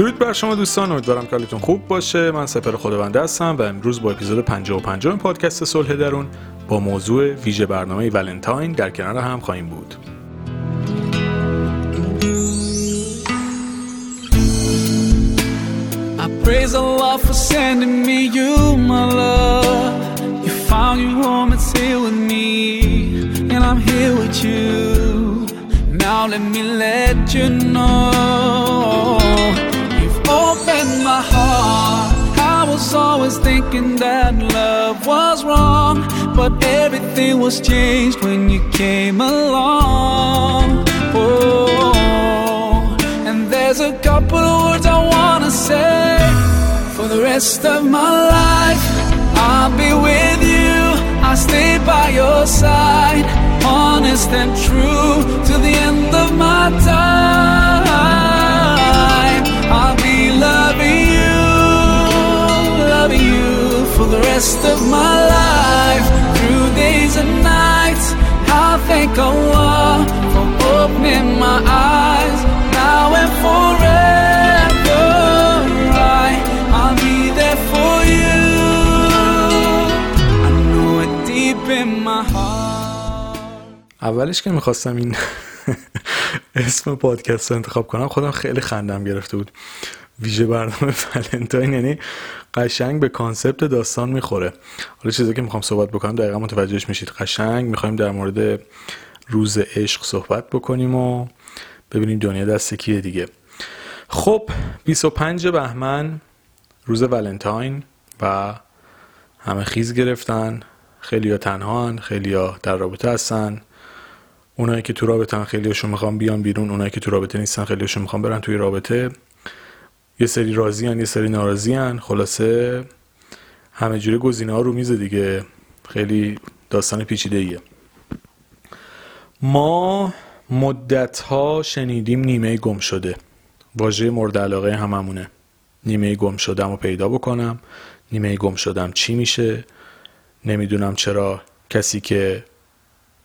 درود بر شما دوستان امیدوارم که حالتون خوب باشه. من سپر خداونده هستم و امروز با اپیزود 55 پادکست صلح درون با موضوع ویژه برنامه ولنتاین در کنار هم خواهیم بود. Now let me let you know. Heart. I was always thinking that love was wrong, but everything was changed when you came along. Oh, and there's a couple of words I wanna say for the rest of my life. I'll be with you, I'll stay by your side, honest and true to the end of my time. I'll be loving the rest of my life, through days and nights. I'll thank Allah for opening my eyes now and forever. I, I'll be there for you. I know it deep in my heart. اولش که می‌خواستم این اسم پادکست رو انتخاب کنم خودم خیلی خندم گرفته بود ویژه برنامه ولنتاین یعنی قشنگ به کانسپت داستان می‌خوره. حالا چیزی که می‌خوام صحبت بکنم دقیقا متوجهش میشید. قشنگ می‌خوایم در مورد روز عشق صحبت بکنیم و ببینیم دنیا دست کیه دیگه. خب 25 بهمن روز ولنتاین و همه خیز گرفتن. خیلی ها تنها خیلی ها در رابطه هستن. اونایی که تو رابطه خیلی هاشون می‌خوان بیان بیرون. اونایی که تو رابطه نیستن خیلی هاشون می‌خوان برن توی رابطه. یه سری راضی یه سری ناراضی خلاصه همه جوره گزینه ها رو میزه دیگه. خیلی داستان پیچیده ایه ما مدت ها شنیدیم نیمه گم شده. واژه مورد علاقه هممونه. نیمه گم شدم رو پیدا بکنم. نیمه گم شدم چی میشه؟ نمی‌دونم چرا کسی که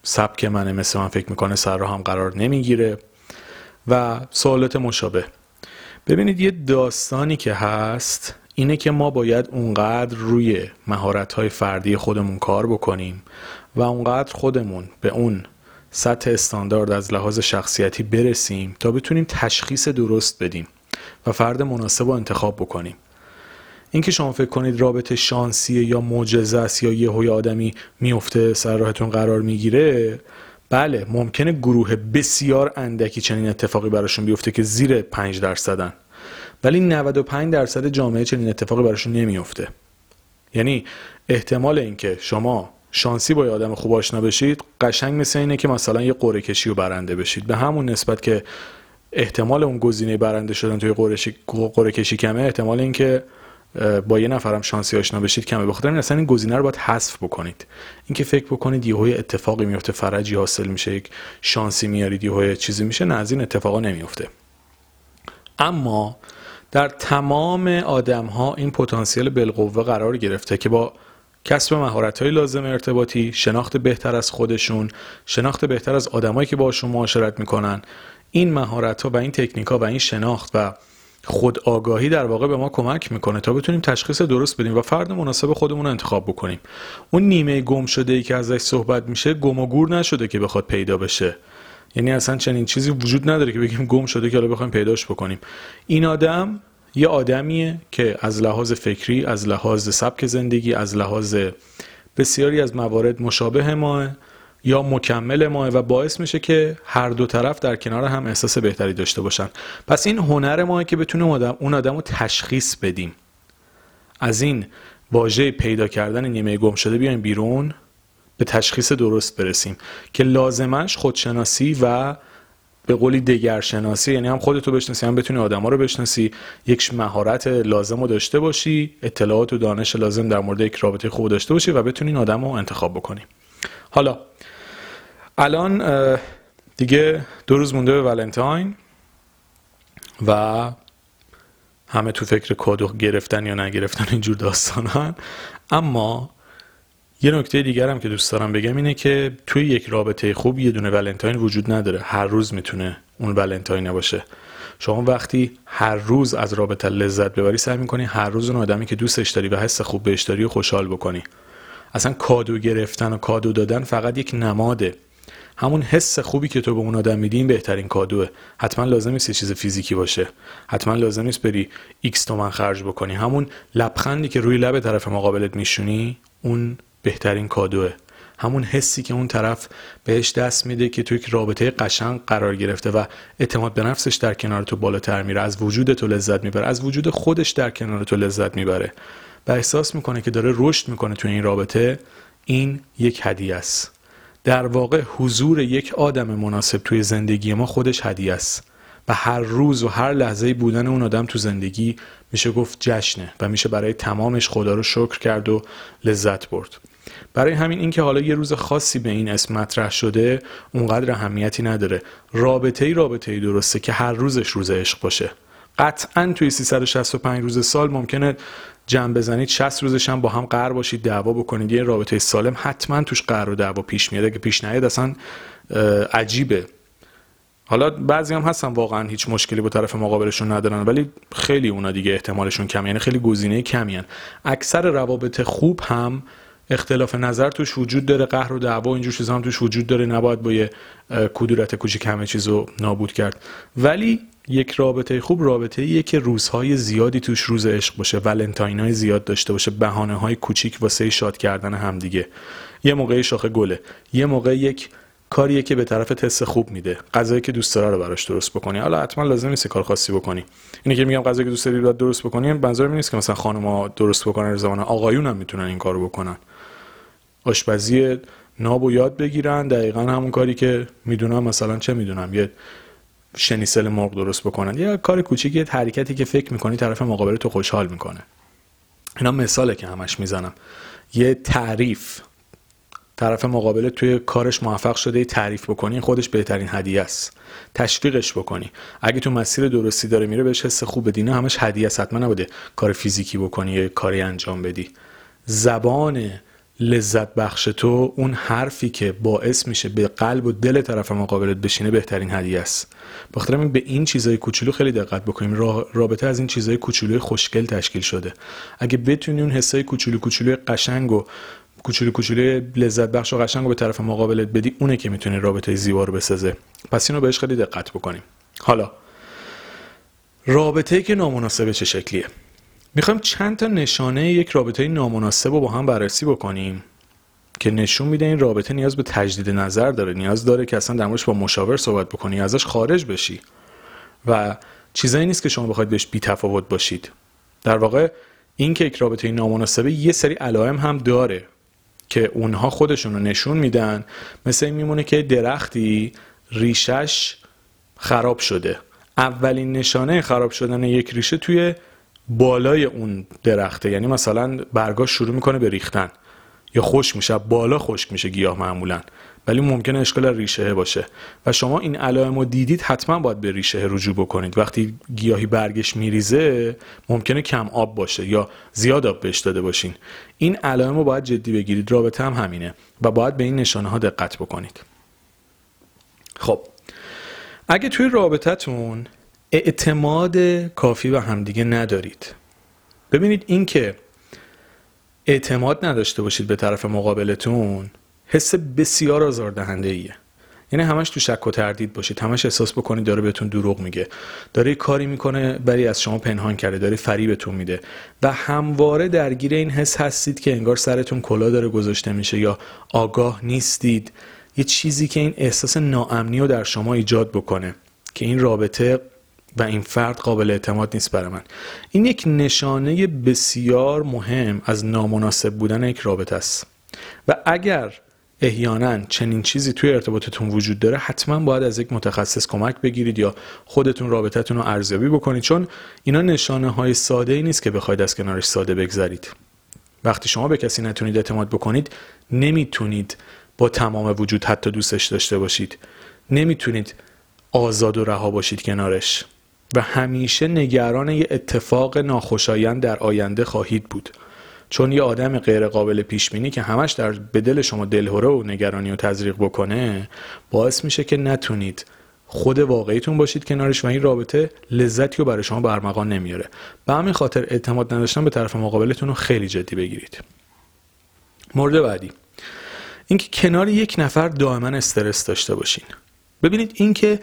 سبک منه مثل من فکر می‌کنه سر هم قرار نمی‌گیره. و سوالات مشابه. ببینید یه داستانی که هست اینه که ما باید اونقدر روی مهارت‌های فردی خودمون کار بکنیم و اونقدر خودمون به اون سطح استاندارد از لحاظ شخصیتی برسیم تا بتونیم تشخیص درست بدیم و فرد مناسب رو انتخاب بکنیم. اینکه شما فکر کنید رابطه شانسیه یا معجزه است یا یه هوی آدمی میفته سر راهتون قرار می‌گیره بله ممکنه گروه بسیار اندکی چنین اتفاقی براشون بیفته که زیر 5 درصدن. ولی 95 درصد جامعه چنین اتفاقی براشون نمیفته. یعنی احتمال اینکه شما شانسی با آدم خوب آشنا بشید قشنگ مثل اینه که مثلا یه قرعه کشی و برنده بشید. به همون نسبت که احتمال اون گزینه برنده شدن توی قرعه کشی کمه احتمال اینکه با یه نفرم شانسی آشنا بشید کمه. بخاطر این اصلا این گزینه رو باید حذف بکنید. اینکه فکر بکنید یهو اتفاقی میفته فرجی حاصل میشه یک شانسی میارید یهو چیزی میشه نه از این اتفاقا نمیفته. اما در تمام آدم ها این پتانسیل بالقوه قرار گرفته که با کسب مهارت های لازم ارتباطی شناخت بهتر از خودشون شناخت بهتر از آدمایی که باشون معاشرت می‌کنن این مهارت ها و این تکنیک ها و این شناخت و خود آگاهی در واقع به ما کمک می‌کنه تا بتونیم تشخیص درست بدیم و فرد مناسب خودمون رو انتخاب بکنیم. اون نیمه گم شده ای که ازش صحبت میشه گم و گور نشده که بخواد پیدا بشه. یعنی اصلا چنین چیزی وجود نداره که بگیم گم شده که حالا بخوایم پیداش بکنیم. این آدم یه آدمیه که از لحاظ فکری از لحاظ سبک زندگی از لحاظ بسیاری از موارد مشابه ماه. یا مکمل ماه و باعث میشه که هر دو طرف در کنار هم احساس بهتری داشته باشن. پس این هنر ماه که بتونیم آدم اون آدم رو تشخیص بدیم. از این واژه پیدا کردن نیمه گم شده بیایم بیرون به تشخیص درست برسیم. که لازمش خودشناسی و به قولی دگرشناسی یعنی هم خودتو بشناسی هم بتونی آدما رو بشناسی. یک مهارت لازم رو داشته باشی اطلاعات و دانش لازم در مورد یک رابطه خوب داشته باشی و بتونی آدم رو انتخاب بکنی. حالا الان دیگه دو روز مونده به ولنتاین و همه تو فکر کادو گرفتن یا نگرفتن اینجور داستانان اما یه نکته دیگر هم که دوست دارم بگم اینه که توی یک رابطه خوب یه دونه ولنتاین وجود نداره. هر روز می‌تونه اون ولنتاین باشه شما وقتی هر روز از رابطه لذت ببری سعی می‌کنی هر روز اون آدمی که دوستش داری و حس خوب بهش داری و خوشحال بکنی. اصلا کادو گرفتن و کادو دادن فقط یک نماده همون حس خوبی که تو به اون آدم میدی این بهترین کادوه. حتما لازم نیست یه چیز فیزیکی باشه. حتما لازم نیست بری ایکس تومن خرج بکنی. همون لبخندی که روی لب طرف مقابلت میشونی اون بهترین کادوه. همون حسی که اون طرف بهش دست میده که تو یک رابطه قشنگ قرار گرفته و اعتماد به نفسش در کنار تو بالاتر میره. از وجود تو لذت می‌بره. از وجود خودش در کنار تو لذت می‌بره. و احساس می‌کنه که داره رشد می‌کنه تو این رابطه. این یک هدیه است. در واقع حضور یک آدم مناسب توی زندگی ما خودش هدیه است. و هر روز و هر لحظه بودن اون آدم تو زندگی میشه گفت جشنه و میشه برای تمامش خدا رو شکر کرد و لذت برد. برای همین اینکه حالا یه روز خاصی به این اسم مطرح شده اونقدر اهمیتی نداره. رابطه ای رابطه ای درسته که هر روزش روز عشق باشه. قطعا توی 365 روز سال ممکنه جمع بزنید 60 روزش هم با هم قرار باشید دعوا بکنید. یه رابطه سالم حتما توش قرار و دعوا پیش میاد. که پیش نیاد اصلا عجیبه. حالا بعضی هم هستن واقعا هیچ مشکلی با طرف مقابلشون ندارن ولی خیلی اونا دیگه احتمالشون کم یعنی خیلی گزینه کمی. اکثر روابط خوب هم اختلاف نظر توش وجود داره قهر و دعوا اینجور چیزا هم توش وجود داره. نباید با یه کدورت کوچیک همه چیز رو نابود کرد. ولی یک رابطه خوب رابطه ایه که روزهای زیادی توش روز عشق باشه ولنتاین های زیاد داشته باشه بهانه های کوچیک واسه شاد کردن همدیگه. یه موقع شاخه گله یه موقع یک کاریه که به طرف تست خوب میده. غذایی که دوست داره رو براش درست بکنی. حالا حتما لازم نیست کار خاصی بکنی. اینه که میگم غذایی که دوست داری باید درست بکنی منظورم نیست که مثلا خانم‌ها درست بکنن زمان آقایون هم می‌تونن این کارو بکنن. آشپزی ناب و یاد بگیرن دقیقا همون کاری که می‌دونم مثلا چه می‌دونم یه شنیسل مرغ درست بکنن. یه کار کوچیک یه حرکتی که فکر می‌کنی طرف مقابل تو خوشحال می‌کنه. اینا مثاله که همش می‌زنم. یه تعریف. طرف مقابل توی کارش موفق شده یه تعریف بکنی خودش بهترین هدیه است. تشویقش بکنی. اگه تو مسیر درستی داره میره بهش حس خوب بدی. همش هدیه است. حتما نبوده کار فیزیکی بکنی یا کاری انجام بدی. زبان لذت بخش تو اون حرفی که باعث میشه به قلب و دل طرف مقابلت بشینه بهترین هدیه است. بخاطر به این چیزای کوچولو خیلی دقت بکنیم. رابطه از این چیزای کوچولوی خوشگل تشکیل شده. اگه بتونی اون حسای کوچولو کوچولو قشنگ و کوچولو کوچولو لذت بخش و قشنگ رو به طرف مقابلت بدی اونه که می‌تونه رابطه زیبا رو بسازه. پس اینو بهش خیلی دقت بکنیم. حالا رابطه که نامناسبه چه شکلیه؟ می‌خوایم چند تا نشانه یک رابطه نامناسب رو با هم بررسی بکنیم که نشون میده این رابطه نیاز به تجدید نظر داره نیاز داره که اصلا در با مشاور صحبت بکنی ازش خارج بشی. و چیزایی نیست که شما بخواید بهش بی تفاوت باشید. در واقع این که یک رابطه نامناسبه یه سری علائم هم داره که اونها خودشون رو نشون میدن. مثل این میمونه که درختی ریشش خراب شده. اولین نشانه خراب شدن یک ریشه توی بالای اون درخته یعنی مثلا برگاش شروع می‌کنه به ریختن. یا خوش میشه بالا خشک میشه گیاه معمولا. ولی ممکنه اشکال ریشه باشه. و شما این علائم دیدید حتما باید به ریشه رجوع بکنید. وقتی گیاهی برگش میریزه ممکنه کم آب باشه یا زیاد آب بهش داده باشین. این علائم رو باید جدی بگیرید. رابطه هم همینه. و باید به این نشانه ها دقت بکنید. خب. اگه توی رابطتون اعتماد کافی به همدیگه ندارید. ببینید این که اعتماد نداشته باشید به طرف مقابلتون حس بسیار آزاردهنده ایه یعنی همش تو شک و تردید باشید همش احساس بکنید داره بهتون دروغ میگه. داره کاری می‌کنه بری از شما پنهان کرده داره فریبتون میده. و همواره درگیر این حس هستید که انگار سرتون کلا داره گذاشته میشه یا آگاه نیستید. یه چیزی که این احساس ناامنی رو در شما ایجاد بکنه که این رابطه و این فرد قابل اعتماد نیست برای من. این یک نشانه بسیار مهم از نامناسب بودن یک رابطه است. و اگر احیانا چنین چیزی توی ارتباطتون وجود داره حتما باید از یک متخصص کمک بگیرید یا خودتون رابطتون رو ارزیابی بکنید چون اینا نشانه های ساده ای نیست که بخواید از کنارش ساده بگذرید. وقتی شما به کسی نتونید اعتماد بکنید نمی‌تونید با تمام وجود حتی دوستش داشته باشید. نمی‌تونید آزاد و رها باشید کنارش. و همیشه نگران یه اتفاق ناخوشایند در آینده خواهید بود. چون یه آدم غیر قابل پیش بینی که همش در به دل شما دلهوره و نگرانی و تزریق بکنه باعث میشه که نتونید. خود واقعیتون باشید کنارش و این رابطه لذتی رو برای شما برمغان نمیاره. به همین خاطر اعتماد نداشتن به طرف مقابلتون رو خیلی جدی بگیرید. مورد بعدی. اینکه کنار یک نفر دائما استرس داشته باشین. ببینید اینکه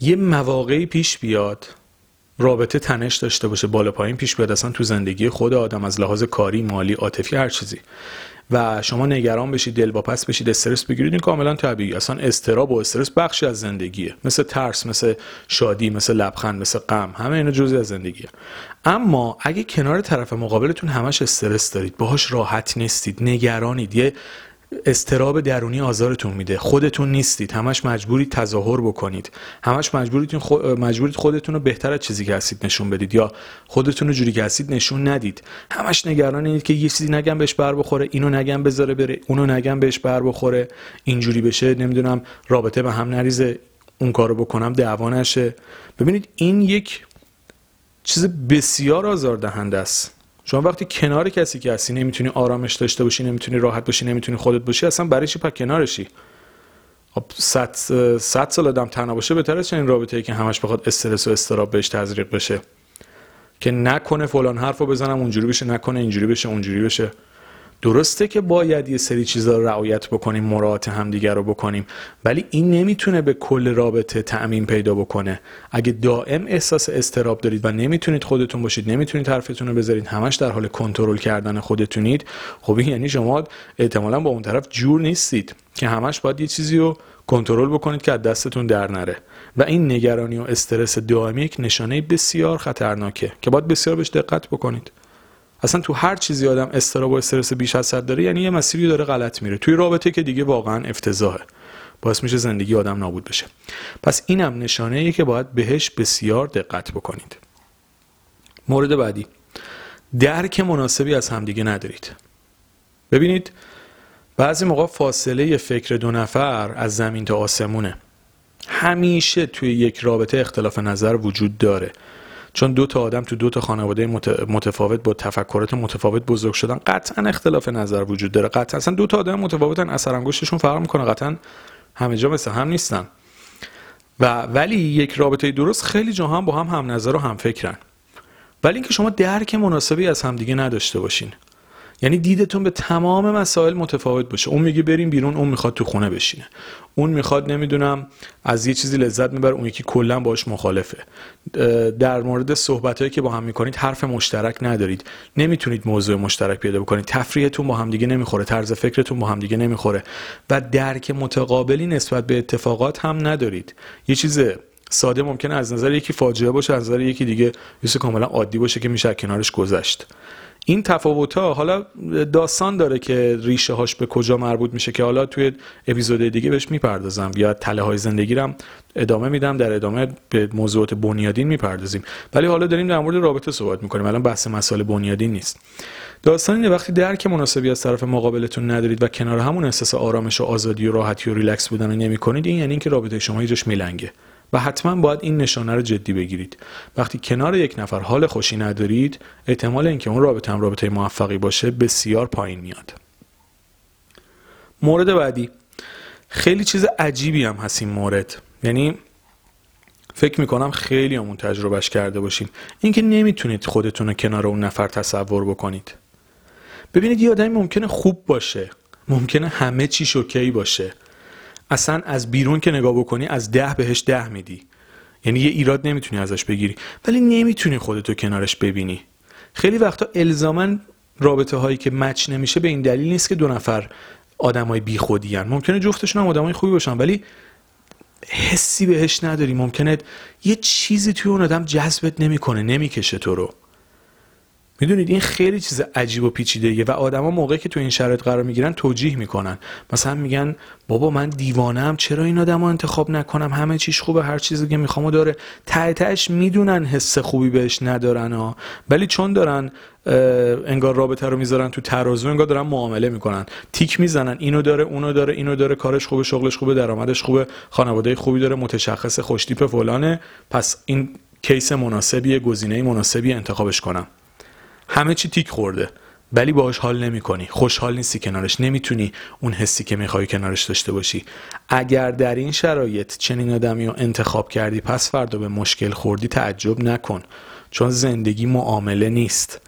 یه مواقعی پیش بیاد رابطه تنش داشته باشه بالا پایین پیش بیاد اصلا تو زندگی خود آدم از لحاظ کاری مالی عاطفی هر چیزی. و شما نگران بشید دل پس بشید استرس بگیرید این کاملا طبیعی. اصلا استراب و استرس بخشی از زندگیه. مثل ترس مثل شادی مثل لبخند مثل غم همه اینا جزئی از زندگیه. اما اگه کنار طرف مقابلتون همش استرس دارید باهاش راحت نیستید نگرانید. یه استراب درونی آزارتون میده. خودتون نیستید. همش مجبورید تظاهر بکنید. همش مجبورید مجبورید خودتون رو بهتر از چیزی که هستید نشون بدید یا خودتون رو جوری که هستید نشون ندید. همش نگران اینید که یه چیزی نگم بهش بر بخوره اینو نگم بذاره بره اونو نگم بهش بر بخوره. اینجوری بشه نمی‌دونم رابطه به هم نریزه اون کارو بکنم دعوا نشه. ببینید این یک چیز بسیار آزاردهنده است. شما وقتی کنار کسی که هستی نمی‌تونی آرامش داشته باشی نمی‌تونی راحت باشی نمی‌تونی خودت باشی اصلا برای چی پک کنارشی؟ خب 100 سال آدم تنها باشه بهتر از این رابطه که همش بخواد استرس و استراب بهش تزریق بشه. که نکنه فلان حرفو بزنم اونجوری بشه نکنه اینجوری بشه اونجوری بشه. درسته که باید یه سری چیزا رو رعایت بکنیم مراعات همدیگر رو بکنیم ولی این نمی‌تونه به کل رابطه تأمین پیدا بکنه. اگه دائم احساس استراب دارید و نمی‌تونید خودتون باشید نمی‌تونید حرفتون رو بذارید همش در حال کنترل کردن خودتونید خب این یعنی شما احتمالا با اون طرف جور نیستید که همش باید یه چیزی رو کنترل بکنید که از دستتون در نره. و این نگرانی و استرس دائمی یک نشانه بسیار خطرناکه که باید بسیار بهش دقت بکنید. اصلا تو هر چیزی آدم استراب و استرس بیش از حد داره یعنی یه مسیری داره غلط میره. توی رابطه که دیگه واقعا افتضاحه. باعث میشه زندگی آدم نابود بشه. پس اینم نشانه ای که باید بهش بسیار دقت بکنید. مورد بعدی. درک مناسبی از همدیگه ندارید. ببینید بعضی موقع فاصله فکر دو نفر از زمین تا آسمونه. همیشه توی یک رابطه اختلاف نظر وجود داره. چون دو تا آدم تو دو تا خانواده متفاوت با تفکرات متفاوت بزرگ شدن قطعا اختلاف نظر وجود داره. قطعا اصلا دو تا آدم متفاوتن اثر انگشتشون فرق می‌کنه. قطعا همه جا مثل هم نیستن. و ولی یک رابطه درست خیلی جا هم با هم هم نظر و هم فکرن ولی اینکه شما درک مناسبی از همدیگه نداشته باشین. یعنی دیدتون به تمام مسائل متفاوت باشه. اون میگه بریم بیرون اون می‌خواد تو خونه بشینه. اون می‌خواد نمی‌دونم از یه چیزی لذت می‌بره اون یکی کلا باش مخالفه. در مورد صحبت که با هم می‌کنید حرف مشترک ندارید. نمی‌تونید موضوع مشترک پیدا بکنید. تفریحتون با همدیگه نمی‌خوره. طرز فکرتون با همدیگه نمی‌خوره. و درک متقابلی نسبت به اتفاقات هم ندارید. یه چیز ساده ممکنه از نظر یکی فاجعه باشه از نظر یکی دیگه یه کاملا عادی باشه که میشه کنارش گذشت. این تفاوت ها حالا داستان داره که ریشه هاش به کجا مربوط میشه که حالا توی اپیزود دیگه بهش می‌پردازم. یا تله های زندگی رم ادامه میدم در ادامه به موضوعات بنیادین می‌پردازیم. ولی حالا داریم در مورد رابطه صحبت می‌کنیم. الان بحث مسائل بنیادین نیست. داستان اینه وقتی درک مناسبی از طرف مقابلتون ندارید و کنار همون احساس آرامش و آزادی و راحتی و ریلکس بودن رو نمی‌کنید این یعنی اینکه رابطه شما یه میلنگه. و حتما باید این نشانه رو جدی بگیرید. وقتی کنار یک نفر حال خوشی ندارید احتمال اینکه اون رابطه هم رابطه موفقی باشه بسیار پایین میاد. مورد بعدی. خیلی چیز عجیبی هم هست این مورد. یعنی فکر می‌کنم خیلی همون تجربهش کرده باشین. اینکه نمی‌تونید خودتون رو کنار اون نفر تصور بکنید. ببینید یه آدمی ممکنه خوب باشه. ممکنه همه چی شوکی باشه. اصلا از بیرون که نگاه بکنی از ده بهش ده میدی. یعنی یه ایراد نمی‌تونی ازش بگیری. ولی نمی‌تونی خودتو کنارش ببینی. خیلی وقتا الزاما رابطه هایی که مچ نمیشه به این دلیل نیست که دو نفر آدمای بی خودی هن. ممکنه جفتشون هم آدمای خوبی باشن ولی حسی بهش نداری. ممکنه یه چیزی توی اون آدم جذبت نمی‌کنه نمی‌کشه تو رو. می‌دونید این خیلی چیز عجیب و پیچیده و آدما موقعی که تو این شرایط قرار می‌گیرن توجیه می‌کنن. مثلا میگن بابا من دیوانم چرا این آدمو انتخاب نکنم؟ همه چیش خوبه هر چیزی که می‌خوام داره. ته تهش می‌دونن حس خوبی بهش ندارن ها. ولی چون دارن انگار رابطه رو می‌ذارن تو ترازو انگار دارن معامله می‌کنن. تیک می‌زنن اینو داره اونو داره اینو داره کارش خوبه شغلش خوبه درآمدش خوبه خانواده خوبی داره متشخص خوشتیپ فلانه. پس این کیس مناسبیه گزینه مناسبی انتخابش کنم. همه چی تیک خورده. ولی باهاش حال نمی کنی. خوشحال نیستی کنارش. نمی‌تونی اون حسی که می‌خوای کنارش داشته باشی. اگر در این شرایط چنین آدمی رو انتخاب کردی پس فردا به مشکل خوردی تعجب نکن. چون زندگی معامله نیست.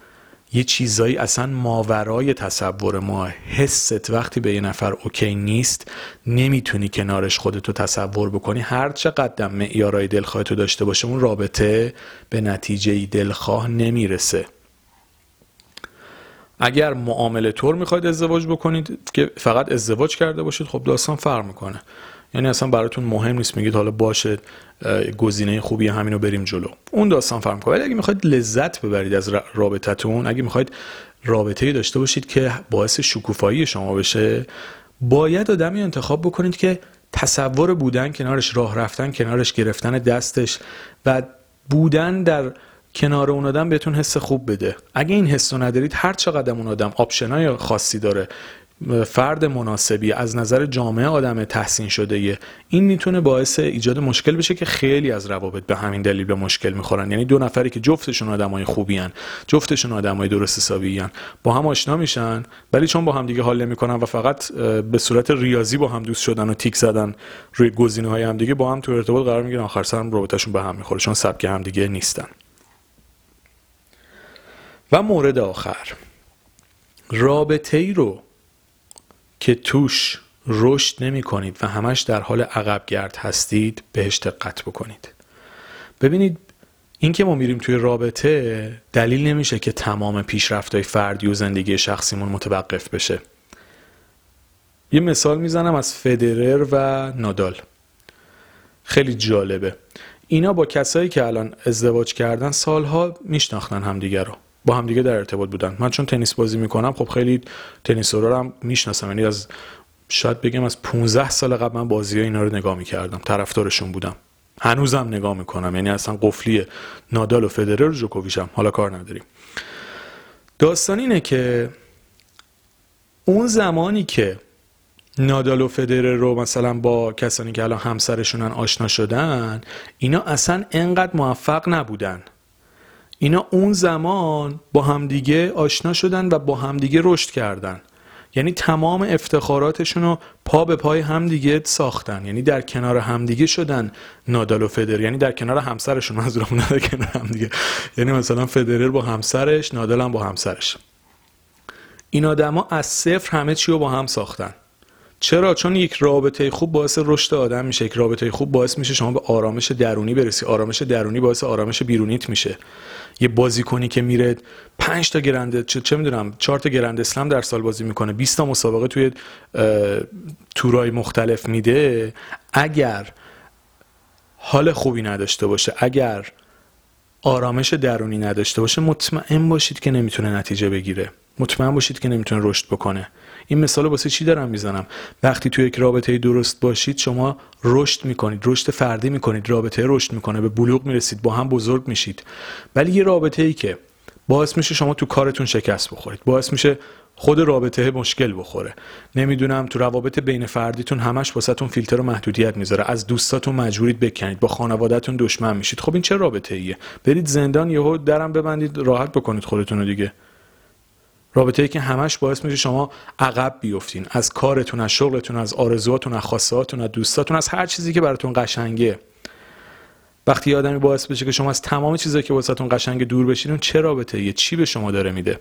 یه چیزایی اصلا ماورای تصور ما. حست وقتی به یه نفر اوکی نیست نمی‌تونی کنارش خودتو تصور بکنی. هر چقدر معیارای دلخواه تو داشته باشه اون رابطه به نتیجه دلخواه نمی‌رسه. اگر معامله طور می‌خواید ازدواج بکنید که فقط ازدواج کرده باشید خب داستان فرق می‌کنه. یعنی اصلا براتون مهم نیست میگید حالا باشه گزینه خوبی همینو بریم جلو. اون داستان فرق می‌کنه. ولی اگه می‌خواید لذت ببرید از رابطتون اگه می‌خواید رابطه داشته باشید که باعث شکوفایی شما بشه باید آدمی انتخاب بکنید که تصور بودن کنارش راه رفتن کنارش گرفتن دستش و بودن در کنار اون آدم بهتون حس خوب بده اگه این حس رو ندارید هر چقدر اون آدم آپشنای خاصی داره فرد مناسبی از نظر جامعه آدم تحسین شده یه. این می‌تونه باعث ایجاد مشکل بشه که خیلی از روابط به همین دلیل به مشکل می‌خورن یعنی دو نفری که جفتشون آدمای خوبی هن. جفتشون آدمای درست حسابی. با هم آشنا میشن ولی چون با هم دیگه حال نمی‌کنن و فقط به صورت ریاضی با هم دوست شدن و تیک زدن روی گزینه های هم دیگه با هم تو ارتباط قرار می‌گیرن آخر سر رابطهشون به هم می‌خوره چون سبک هم دیگه نیستن و مورد آخر. رابطه ای رو که توش رشد نمی کنید و همش در حال عقب گرد هستید بهش دقت بکنید. ببینید این که ما میریم توی رابطه دلیل نمیشه که تمام پیشرفتهای فردی و زندگی شخصیمون متوقف بشه. یه مثال می‌زنم از فدرر و نادال. خیلی جالبه. اینا با کسایی که الان ازدواج کردن سالها میشناختن همدیگه رو. با همدیگه در ارتباط بودن. من چون تنیس بازی می‌کنم خب خیلی تنیس رو هم می‌شناسم. یعنی از شاید بگم از 15 سال قبل من بازی ها اینا رو نگاه می‌کردم. طرفدارشون بودم. هنوزم نگاه می‌کنم. یعنی اصلا قفلی نادال و فدرر و جوکوویچم حالا کار نداریم. داستان اینه که اون زمانی که نادال و فدرر رو مثلا با کسانی که الان همسرشونن آشنا شدن اینا اصلا انقدر موفق نبودن. اینا اون زمان با همدیگه آشنا شدن و با همدیگه رشد کردن. یعنی تمام افتخاراتشون رو پا به پای همدیگه ساختن. یعنی در کنار همدیگه شدن نادال و فدر یعنی در کنار همسرشون منظورم در کنار همدیگه. یعنی مثلا فدرر با همسرش نادال هم با همسرش. این آدما از صفر همه چی رو با هم ساختن. چرا؟ چون یک رابطه خوب باعث رشد آدم میشه. یک رابطه خوب باعث میشه شما به آرامش درونی برسی. آرامش درونی باعث آرامش بیرونیت میشه. یه بازیکنی که میره 5 تا گرنده چه, چه می‌دونم 4 تا گرند اسلم در سال بازی می‌کنه 20 تا مسابقه توی تورای مختلف میده. اگر حال خوبی نداشته باشه اگر آرامش درونی نداشته باشه مطمئن باشید که نمی‌تونه نتیجه بگیره. مطمئن باشید که نمی‌تونه رشد بکنه. این مثال واسه چی دارم می‌زنم؟ وقتی توی یک رابطه درست باشید شما رشد می‌کنید رشد فردی می‌کنید رابطه رشد می‌کنه به بلوغ می‌رسید با هم بزرگ میشید. ولی یه رابطه ای که باعث میشه شما تو کارتون شکست بخورید باعث میشه خود رابطه مشکل بخوره. نمی‌دونم تو روابط بین فردیتون همش واسهتون فیلتر و محدودیت می‌ذاره. از دوستاتون مجبورید بکنید با خانوادهتون دشمن میشید. خب این چه رابطه ایه برید زندان یهو درم ببندید راحت بکنید خودتون دیگه. رابطه ای که همش باعث میشه شما عقب بیفتین. از کارتون از شغلتون از آرزوهاتون از خواستهاتون از دوستاتون از هر چیزی که براتون قشنگه. وقتی آدمی باعث بشه که شما از تمام چیزایی که واسهتون قشنگ دور بشین اون چه رابطه یه چی به شما داره میده؟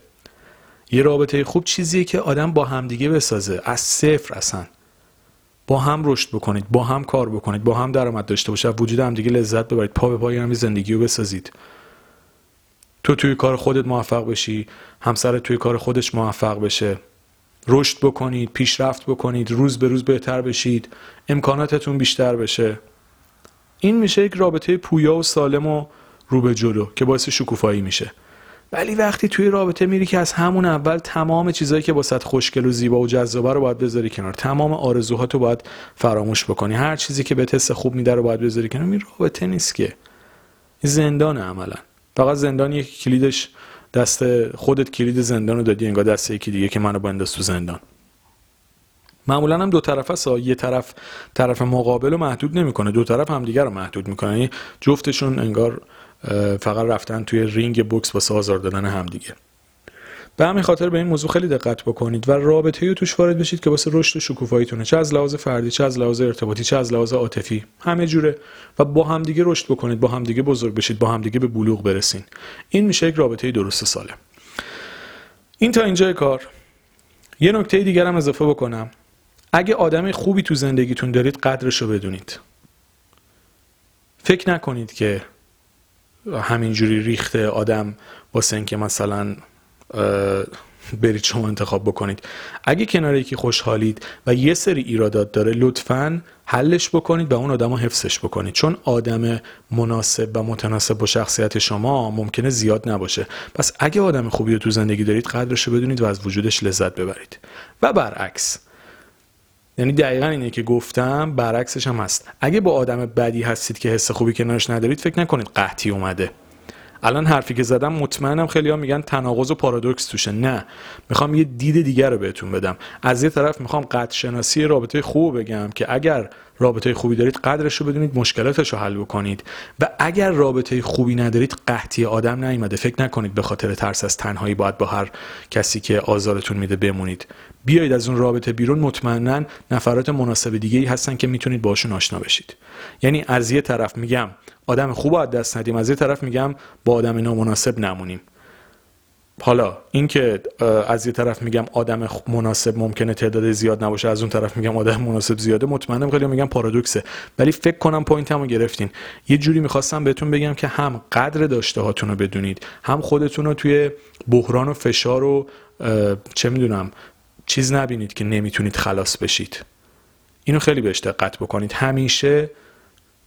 یه رابطه خوب چیزیه که آدم با همدیگه بسازه. از صفر اصلا. با هم رشد بکنید با هم کار بکنید با هم درآمد داشته باشه وجود همدیگه لذت ببرید پا به پای هم زندگی رو بسازید. تو توی کار خودت موفق بشی همسر توی کار خودش موفق بشه. رشد بکنید پیشرفت بکنید روز به روز بهتر بشید امکاناتتون بیشتر بشه. این میشه یک رابطه پویا و سالم و رو به جلو که باعث شکوفایی میشه. ولی وقتی توی رابطه میری که از همون اول تمام چیزهایی که باست خوشگل و زیبا و جذابه رو باید بذاری کنار تمام آرزوهاتو باید فراموش بکنی هر چیزی که به حس خوب میده رو باید بذاری کنار این رابطه نیست که. زندان عملا. فقط زندان یک کلیدش دست خودت کلید زندان رو دادی انگار دست یکی دیگه که منو بنداز تو زندان. معمولا هم دو طرف است یه طرف طرف مقابل رو محدود نمی‌کنه دو طرف هم دیگر رو محدود می‌کنه. یعنی جفتشون انگار فقط رفتن توی رینگ بوکس واسه آزار دادن همدیگه. به همین خاطر به این موضوع خیلی دقت بکنید و رابطه توش وارد بشید که واسه رشد و شکوفاییتونه چه از لحاظ فردی چه از لحاظ ارتباطی چه از لحاظ عاطفی همه جوره و با همدیگه رشد بکنید با همدیگه بزرگ بشید با همدیگه به بلوغ برسین. این میشه یک رابطه درست سالم. این تا اینجای کار. یه نکته دیگر هم اضافه بکنم. اگه آدم خوبی تو زندگیتون دارید قدرش رو بدونید. فکر نکنید که همینجوری ریخته آدم واسه اینکه مثلا برید شما انتخاب بکنید. اگه کنار یکی خوشحالید و یه سری ایرادات داره لطفا حلش بکنید و اون آدم رو حفظش بکنید. چون آدم مناسب و متناسب با شخصیت شما ممکنه زیاد نباشه. پس اگه آدم خوبی رو تو زندگی دارید قدرش رو بدونید و از وجودش لذت ببرید. و برعکس یعنی دقیقا اینه که گفتم برعکسش هم هست. اگه با آدم بدی هستید که حس خوبی کنارش ندارید فکر نکنید قحطی اومده. الان حرفی که زدم مطمئنم خیلی ها میگن تناقض و پارادوکس توشه. نه. می‌خوام یه دید دیگر رو بهتون بدم. از یه طرف می‌خوام قد شناسی رابطه خوب بگم که اگر رابطه خوبی دارید قدرش رو بدونید مشکلاتش رو حل بکنید. و اگر رابطه خوبی ندارید قحطی آدم نیومده. فکر نکنید به خاطر ترس از تنهایی باید با هر کسی که آزارتون میده بمونید. بیایید از اون رابطه بیرون. مطمئنا نفرات مناسب دیگه ای هستن که می‌تونید باشون آشنا بشید. یعنی از یه طرف میگم آدم خوب از دست ندیم از یه طرف میگم با آدم نامناسب نمونیم. حالا اینکه از یه طرف میگم آدم مناسب ممکنه تعداد زیاد نباشه از اون طرف میگم آدم مناسب زیاده مطمئنم خیلی میگم پارادوکسه. ولی فکر کنم پوینتمو گرفتین. یه جوری می‌خواستم بهتون بگم که هم قدر داشته هاتون رو بدونید هم خودتون رو توی بحران و فشار و چه می‌دونم چیز نبینید که نمی‌تونید خلاص بشید. اینو خیلی بهش دقت بکنید. همیشه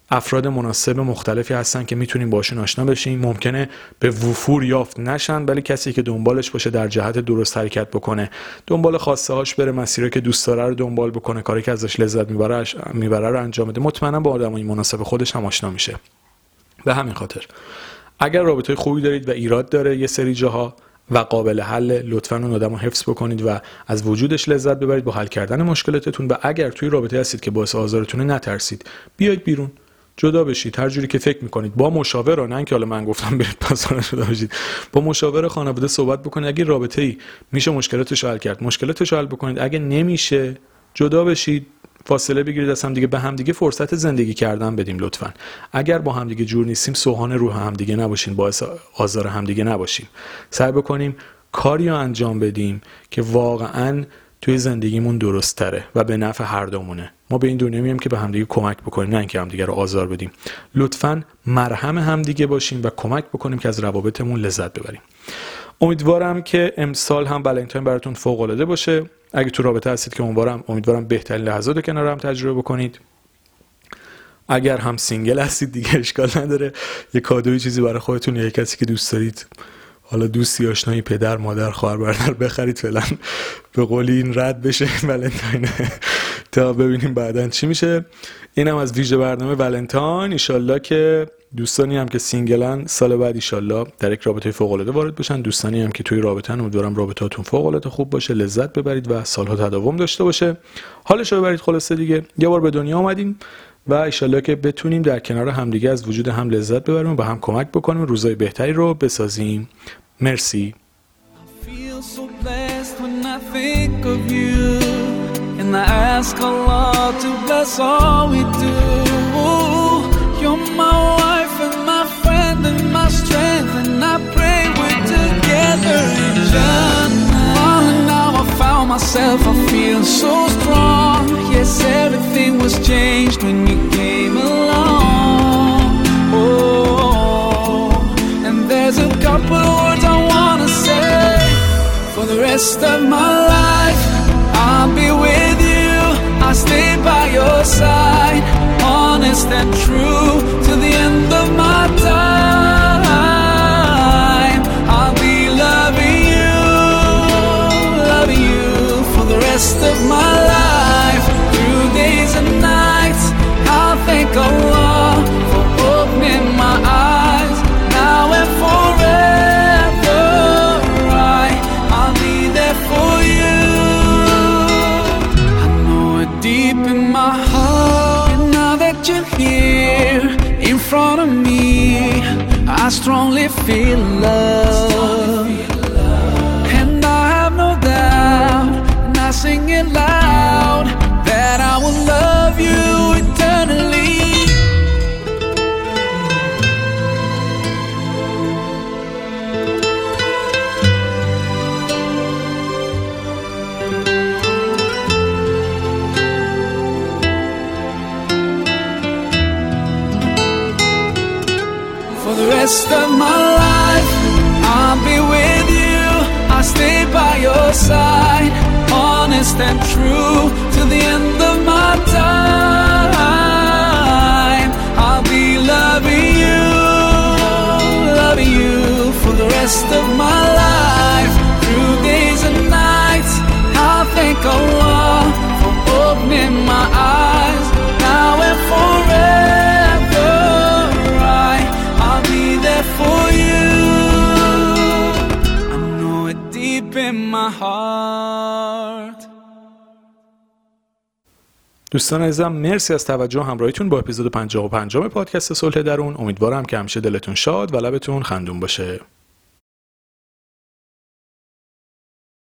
افراد مناسب مختلفی هستن که می‌تونیم باشون آشنا بشیم. ممکنه به وفور یافت نشن ولی کسی که دنبالش باشه در جهت درست حرکت بکنه. دنبال خواسته هاش بره مسیری که دوست داره رو دنبال بکنه کاری که ازش لذت می‌بره می‌بره رو انجام بده. مطمئنا با آدمای مناسب خودش هم آشنا میشه. به همین خاطر اگر رابطه خوبی دارید و ایراد داره یه سری جاها و قابل حل لطفا اون آدم رو حفظ بکنید و از وجودش لذت ببرید. با حل کردن مشکلاتتون و اگر توی رابطه هستید که باعث آزارتونه نترسید. بیاید بیرون. جدا بشید. هر جوری که فکر می‌کنید. با مشاور نه که حالا من گفتم برید پاسانه شده باشید با مشاور خانواده صحبت بکنید. اگه رابطه ای میشه مشکلاتش حل کرد. مشکلاتش حل بکنید. اگه نمیشه جدا بشید. فاصله بگیرید از هم دیگه. به هم دیگه فرصت زندگی کردن بدیم لطفا. اگر با هم دیگه جور نیستیم سوهان روح هم دیگه نباشین باعث آزار هم دیگه نباشیم. سعی بکنیم کاری انجام بدیم که واقعا توی زندگیمون درست تره و به نفع هر دومونه. ما به این دنیا میام که به همدیگه کمک بکنیم نه اینکه همدیگه رو آزار بدیم. لطفا مرهم همدیگه باشیم و کمک بکنیم که از روابطمون لذت ببریم. امیدوارم که امسال هم ولنتاین براتون فوق العاده باشه. اگه تو رابطه هستید که امیدوارم امیدوارم بهترین لحظات کنار هم تجربه بکنید. اگر هم single هستید دیگه اشکال نداره. یه کادویی چیزی برای خودتون یا کسی که دوست دارید. حالا دوستی آشنایی پدر مادر خواهر برادر بخرید فعلا. به قولی این رد بشه ولنتاین تا ببینیم بعدا چی میشه. اینم از ویژه برنامه ولنتاین. ایشالله که دوستانی هم که single ن سال بعد ایشالله در یک رابطه فوق العاده وارد بشن. دوستانی هم که توی رابطه امیدوارم رابطهاتون فوق العاده خوب باشه لذت ببرید و سالها تداوم داشته باشه. حالش رو ببرید خلاصه دیگه. یه بار به دنیا آمدیم و ایشالله که بتونیم در کنار همدیگه از وجود هم لذت ببریم و با هم کمک بکنیم روزای بهتری رو بسازیم. مرسی. Found myself, I feel so strong. Yes, everything was changed when you came along. Oh, and there's a couple words I wanna say for the rest of my life. I'll be with you, I'll stay by your side, honest and true to the end of my time. strongly feel love, and I have no doubt, and I sing it loud. دوستان عزیزم مرسی از توجه همراهیتون با اپیزود 55 پادکست صلح درون. امیدوارم که همیشه دلتون شاد و لبتون خندون باشه.